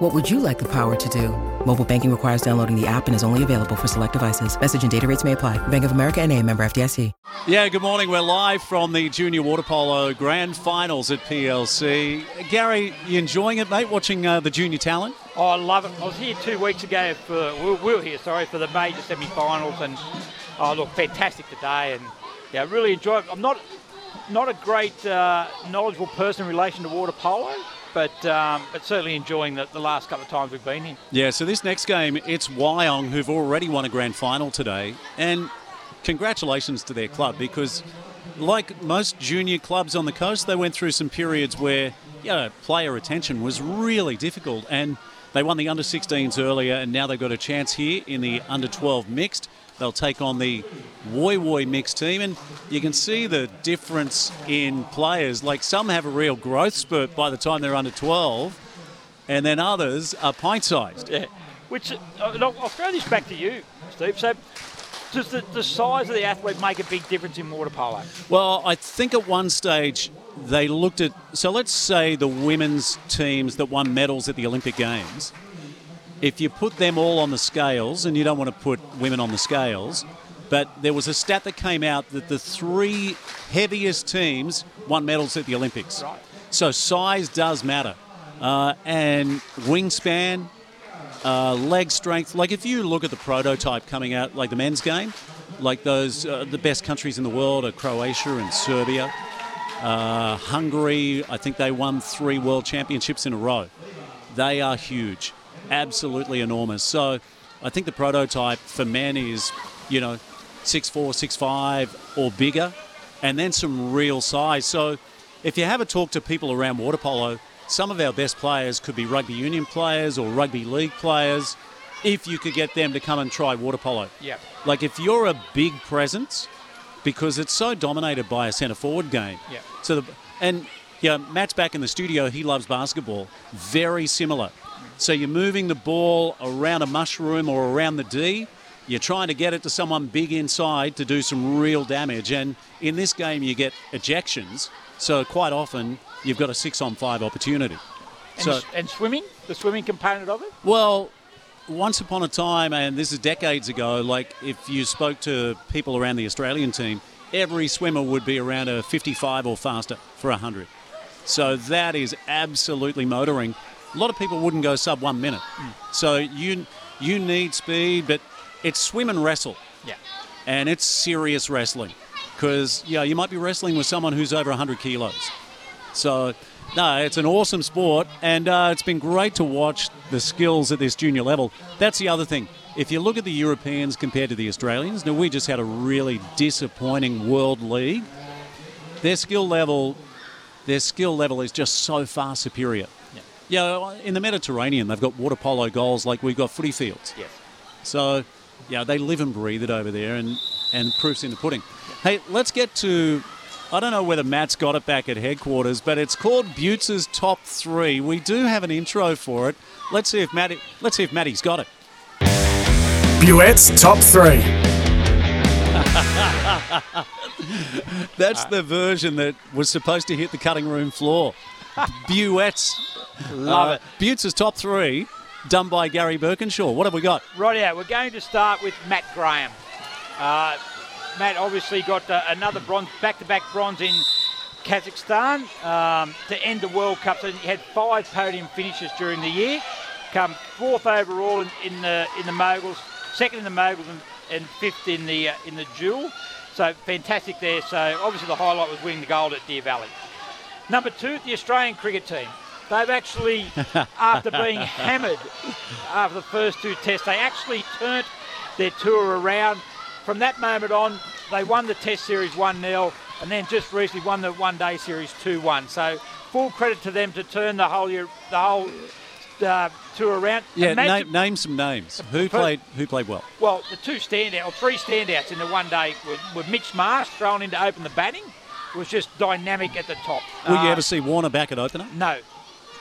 What would you like the power to do? Mobile banking requires downloading the app and is only available for select devices. Message and data rates may apply. Bank of America and a member FDIC. Yeah, good morning. We're live from the Junior Water Polo Grand Finals at PLC. Gary, you enjoying it, mate, watching uh, the junior talent? Oh, I love it. I was here two weeks ago for, we we were here, sorry, for the major semi-finals and, oh, look, fantastic today and, yeah, really enjoy it. I'm not, not a great uh, knowledgeable person in relation to water polo, but um, but certainly enjoying the, the last couple of times we've been here. Yeah, so this next game, it's Wyong who've already won a grand final today. And congratulations to their club because, like most junior clubs on the coast, they went through some periods where you know, player retention was really difficult. And they won the under 16s earlier, and now they've got a chance here in the under 12 mixed. They'll take on the Woy Woy mixed team, and you can see the difference in players. Like some have a real growth spurt by the time they're under 12, and then others are pint sized. Yeah. Which, uh, I'll I'll throw this back to you, Steve. So, does the, the size of the athlete make a big difference in water polo? Well, I think at one stage they looked at. So let's say the women's teams that won medals at the Olympic Games. If you put them all on the scales, and you don't want to put women on the scales, but there was a stat that came out that the three heaviest teams won medals at the Olympics. Right. So size does matter. Uh, and wingspan, uh, leg strength. Like if you look at the prototype coming out, like the men's game, like those, uh, the best countries in the world are Croatia and Serbia. Uh, Hungary, I think they won three world championships in a row. They are huge, absolutely enormous. So I think the prototype for men is, you know, 6'4, 6'5 or bigger, and then some real size. So if you have a talk to people around water polo, some of our best players could be rugby union players or rugby league players if you could get them to come and try water polo. Yeah. Like if you're a big presence, because it's so dominated by a centre forward game. Yeah. So the and yeah, Matt's back in the studio. He loves basketball. Very similar. So you're moving the ball around a mushroom or around the D. You're trying to get it to someone big inside to do some real damage. And in this game, you get ejections. So quite often, you've got a six on five opportunity. And, So- and swimming, the swimming component of it? Well, once upon a time, and this is decades ago, like if you spoke to people around the Australian team, every swimmer would be around a 55 or faster for 100. So that is absolutely motoring. A lot of people wouldn't go sub one minute. So you you need speed, but it's swim and wrestle, Yeah. and it's serious wrestling because yeah, you might be wrestling with someone who's over 100 kilos. So, no, it's an awesome sport, and uh, it's been great to watch the skills at this junior level. That's the other thing. If you look at the Europeans compared to the Australians, now we just had a really disappointing World League. Their skill level, their skill level is just so far superior. Yeah. Yeah, in the Mediterranean, they've got water polo goals like we've got footy fields. Yes. So, yeah, they live and breathe it over there, and, and proof's in the pudding. Hey, let's get to. I don't know whether Matt's got it back at headquarters, but it's called Buetts' Top Three. We do have an intro for it. Let's see if Matty. Let's see if Matty's got it. Buett's top three. That's the version that was supposed to hit the cutting room floor. Buetts. Love it. Buetts' Top Three, done by Gary Birkinshaw. What have we got? Right Rightio, we're going to start with Matt Graham. Uh, Matt obviously got uh, another bronze, back-to-back bronze in Kazakhstan um, to end the World Cup. So he had five podium finishes during the year. Come fourth overall in, in the in the moguls, second in the moguls, and, and fifth in the uh, in the duel. So fantastic there. So obviously the highlight was winning the gold at Deer Valley. Number two, the Australian cricket team. They've actually, after being hammered after the first two tests, they actually turned their tour around. From that moment on, they won the Test Series 1 0 and then just recently won the One Day Series 2 1. So full credit to them to turn the whole year, the whole uh, tour around. Yeah, name, name some names. Who played Who played well? Well, the two standout, or three standouts in the one day were, were Mitch Marsh thrown in to open the batting. Was just dynamic at the top. Will you Uh, ever see Warner back at opener? No.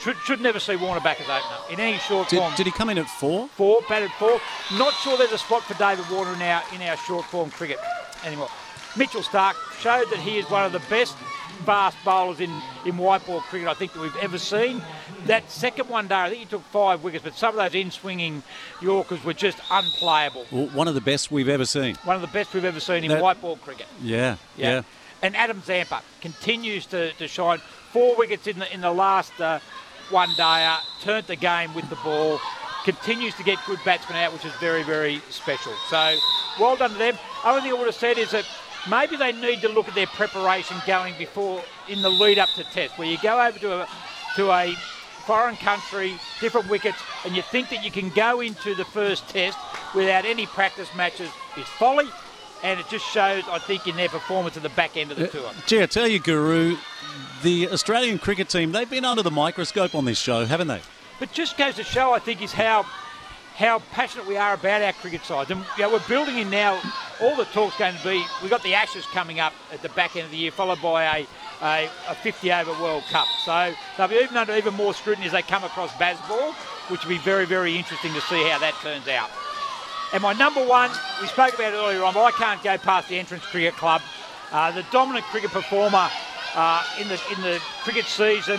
Should, should never see Warner back as opener in any short Did, form. did he come in at four? four, batted four. Not sure there's a spot for David Warner in our in our short form cricket anymore. Mitchell Starc showed that he is one of the best fast bowlers in, in white ball cricket I think that we've ever seen. That second one day, I think he took five wickets, but some of those in swinging Yorkers were just unplayable. Well, one of the best we've ever seen. One of the best we've ever seen in That- white ball cricket. Yeah, yeah. And Adam Zampa continues to, to shine. Four wickets in the in the last uh, one day. Turned the game with the ball. Continues to get good batsmen out, which is very very special. So well done to them. Only thing I would have said is that maybe they need to look at their preparation going before in the lead up to test, where you go over to a to a foreign country, different wickets, and you think that you can go into the first test without any practice matches is folly. And it just shows, I think, in their performance at the back end of the tour. Gee, I tell you, Guru, the Australian cricket team, they've been under the microscope on this show, haven't they? But just goes to show, I think, is how how passionate we are about our cricket sides. And you know, we're building in now. All the talk's going to be. We've got the Ashes coming up at the back end of the year, followed by a a, a 50 over World Cup. So they'll be even under even more scrutiny as they come across Bazball, which will be very very interesting to see how that turns out. And my number one, we spoke about it earlier on, but I can't go past the Entrance Cricket Club. Uh, the dominant cricket performer uh, in the in the cricket season,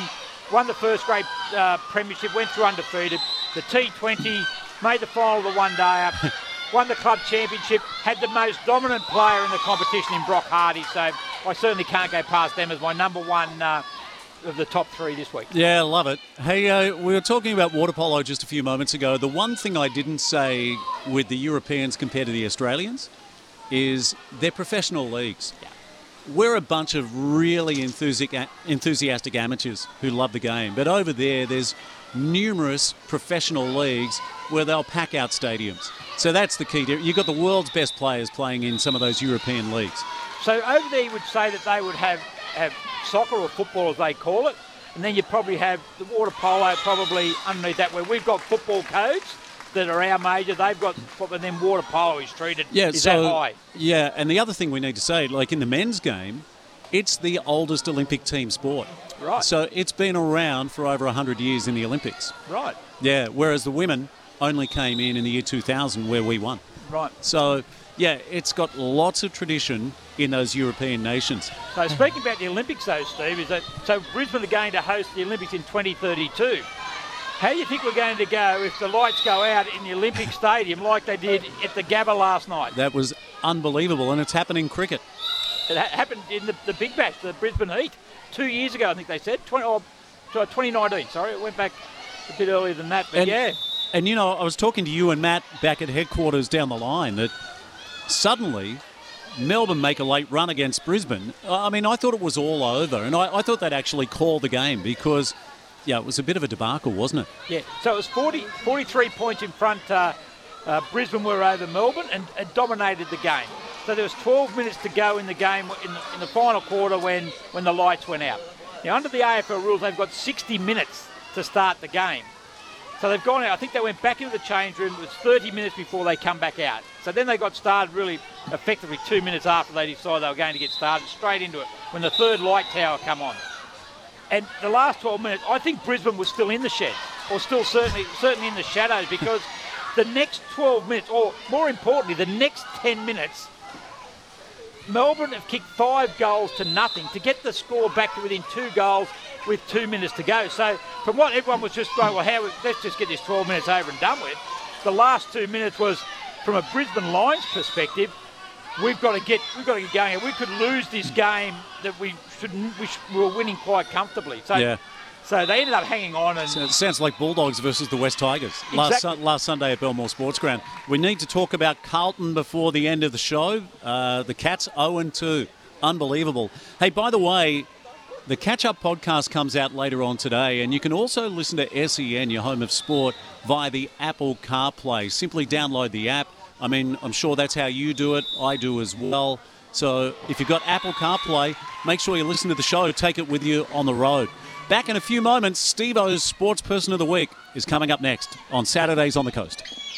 won the first grade uh, premiership, went through undefeated. The T20 made the final of the one day, won the club championship, had the most dominant player in the competition in Brock Hardy. So I certainly can't go past them as my number one uh, of the top three this week. Yeah, love it. Hey, uh, we were talking about water polo just a few moments ago. The one thing I didn't say with the Europeans compared to the Australians is they're professional leagues. We're a bunch of really enthusiastic amateurs who love the game. But over there, there's numerous professional leagues where they'll pack out stadiums. So that's the key. You've got the world's best players playing in some of those European leagues. So over there, you would say that they would have, have soccer or football, as they call it, and then you probably have the water polo probably underneath that, where we've got football codes that are our major. They've got, and then water polo is treated. Yeah, is so that high? yeah, and the other thing we need to say, like in the men's game, it's the oldest Olympic team sport. Right. So it's been around for over 100 years in the Olympics. Right, Yeah, whereas the women only came in in the year 2000 where we won. right. So, yeah, it's got lots of tradition in those European nations. So speaking about the Olympics, though, Steve, is that so Brisbane are going to host the Olympics in 2032. How do you think we're going to go if the lights go out in the Olympic Stadium like they did at the Gabba last night? That was unbelievable, and it's happened in cricket. It ha- happened in the, the Big Bash, the Brisbane Heat, two years ago, I think they said. 20, oh, sorry, 2019, sorry. It went back a bit earlier than that. But And- yeah, And you know, I was talking to you and Matt back at headquarters down the line that suddenly Melbourne make a late run against Brisbane. I mean, I thought it was all over, and I, I thought they'd actually call the game because, yeah, it was a bit of a debacle, wasn't it? yeah. So it was 40, 43 points in front. Uh, uh, Brisbane were over Melbourne and, and dominated the game. So there was 12 minutes to go in the game in the, in the final quarter when, when the lights went out. Now, under the AFL rules, they've got 60 minutes to start the game. So they've gone out. I think they went back into the change room. It was 30 minutes before they come back out. So then they got started really effectively two minutes after they decided they were going to get started, straight into it when the third light tower come on. And the last 12 minutes, I think Brisbane was still in the shed, or still certainly certainly in the shadows, because the next 12 minutes, or more importantly, the next 10 minutes, Melbourne have kicked five goals to nothing to get the score back to within two goals with two minutes to go. So from what everyone was just going, well, how let's just get this 12 minutes over and done with. The last two minutes was, from a Brisbane Lions perspective, we've got to get we've got to get going. We could lose this game that we should we, should, we were winning quite comfortably. So Yeah. So they ended up hanging on and So it sounds like Bulldogs versus the West Tigers last, Exactly. Sun- last Sunday at Belmore Sports Ground. We need to talk about Carlton before the end of the show. Uh, the Cats 0 2. Unbelievable. Hey, by the way, the Catch Up podcast comes out later on today, and you can also listen to SEN, your home of sport, via the Apple CarPlay. Simply download the app. I mean, I'm sure that's how you do it. I do as well. So if you've got Apple CarPlay, make sure you listen to the show. Take it with you on the road. Back in a few moments. Steve O's Sports Person of the Week is coming up next on Saturdays on the Coast.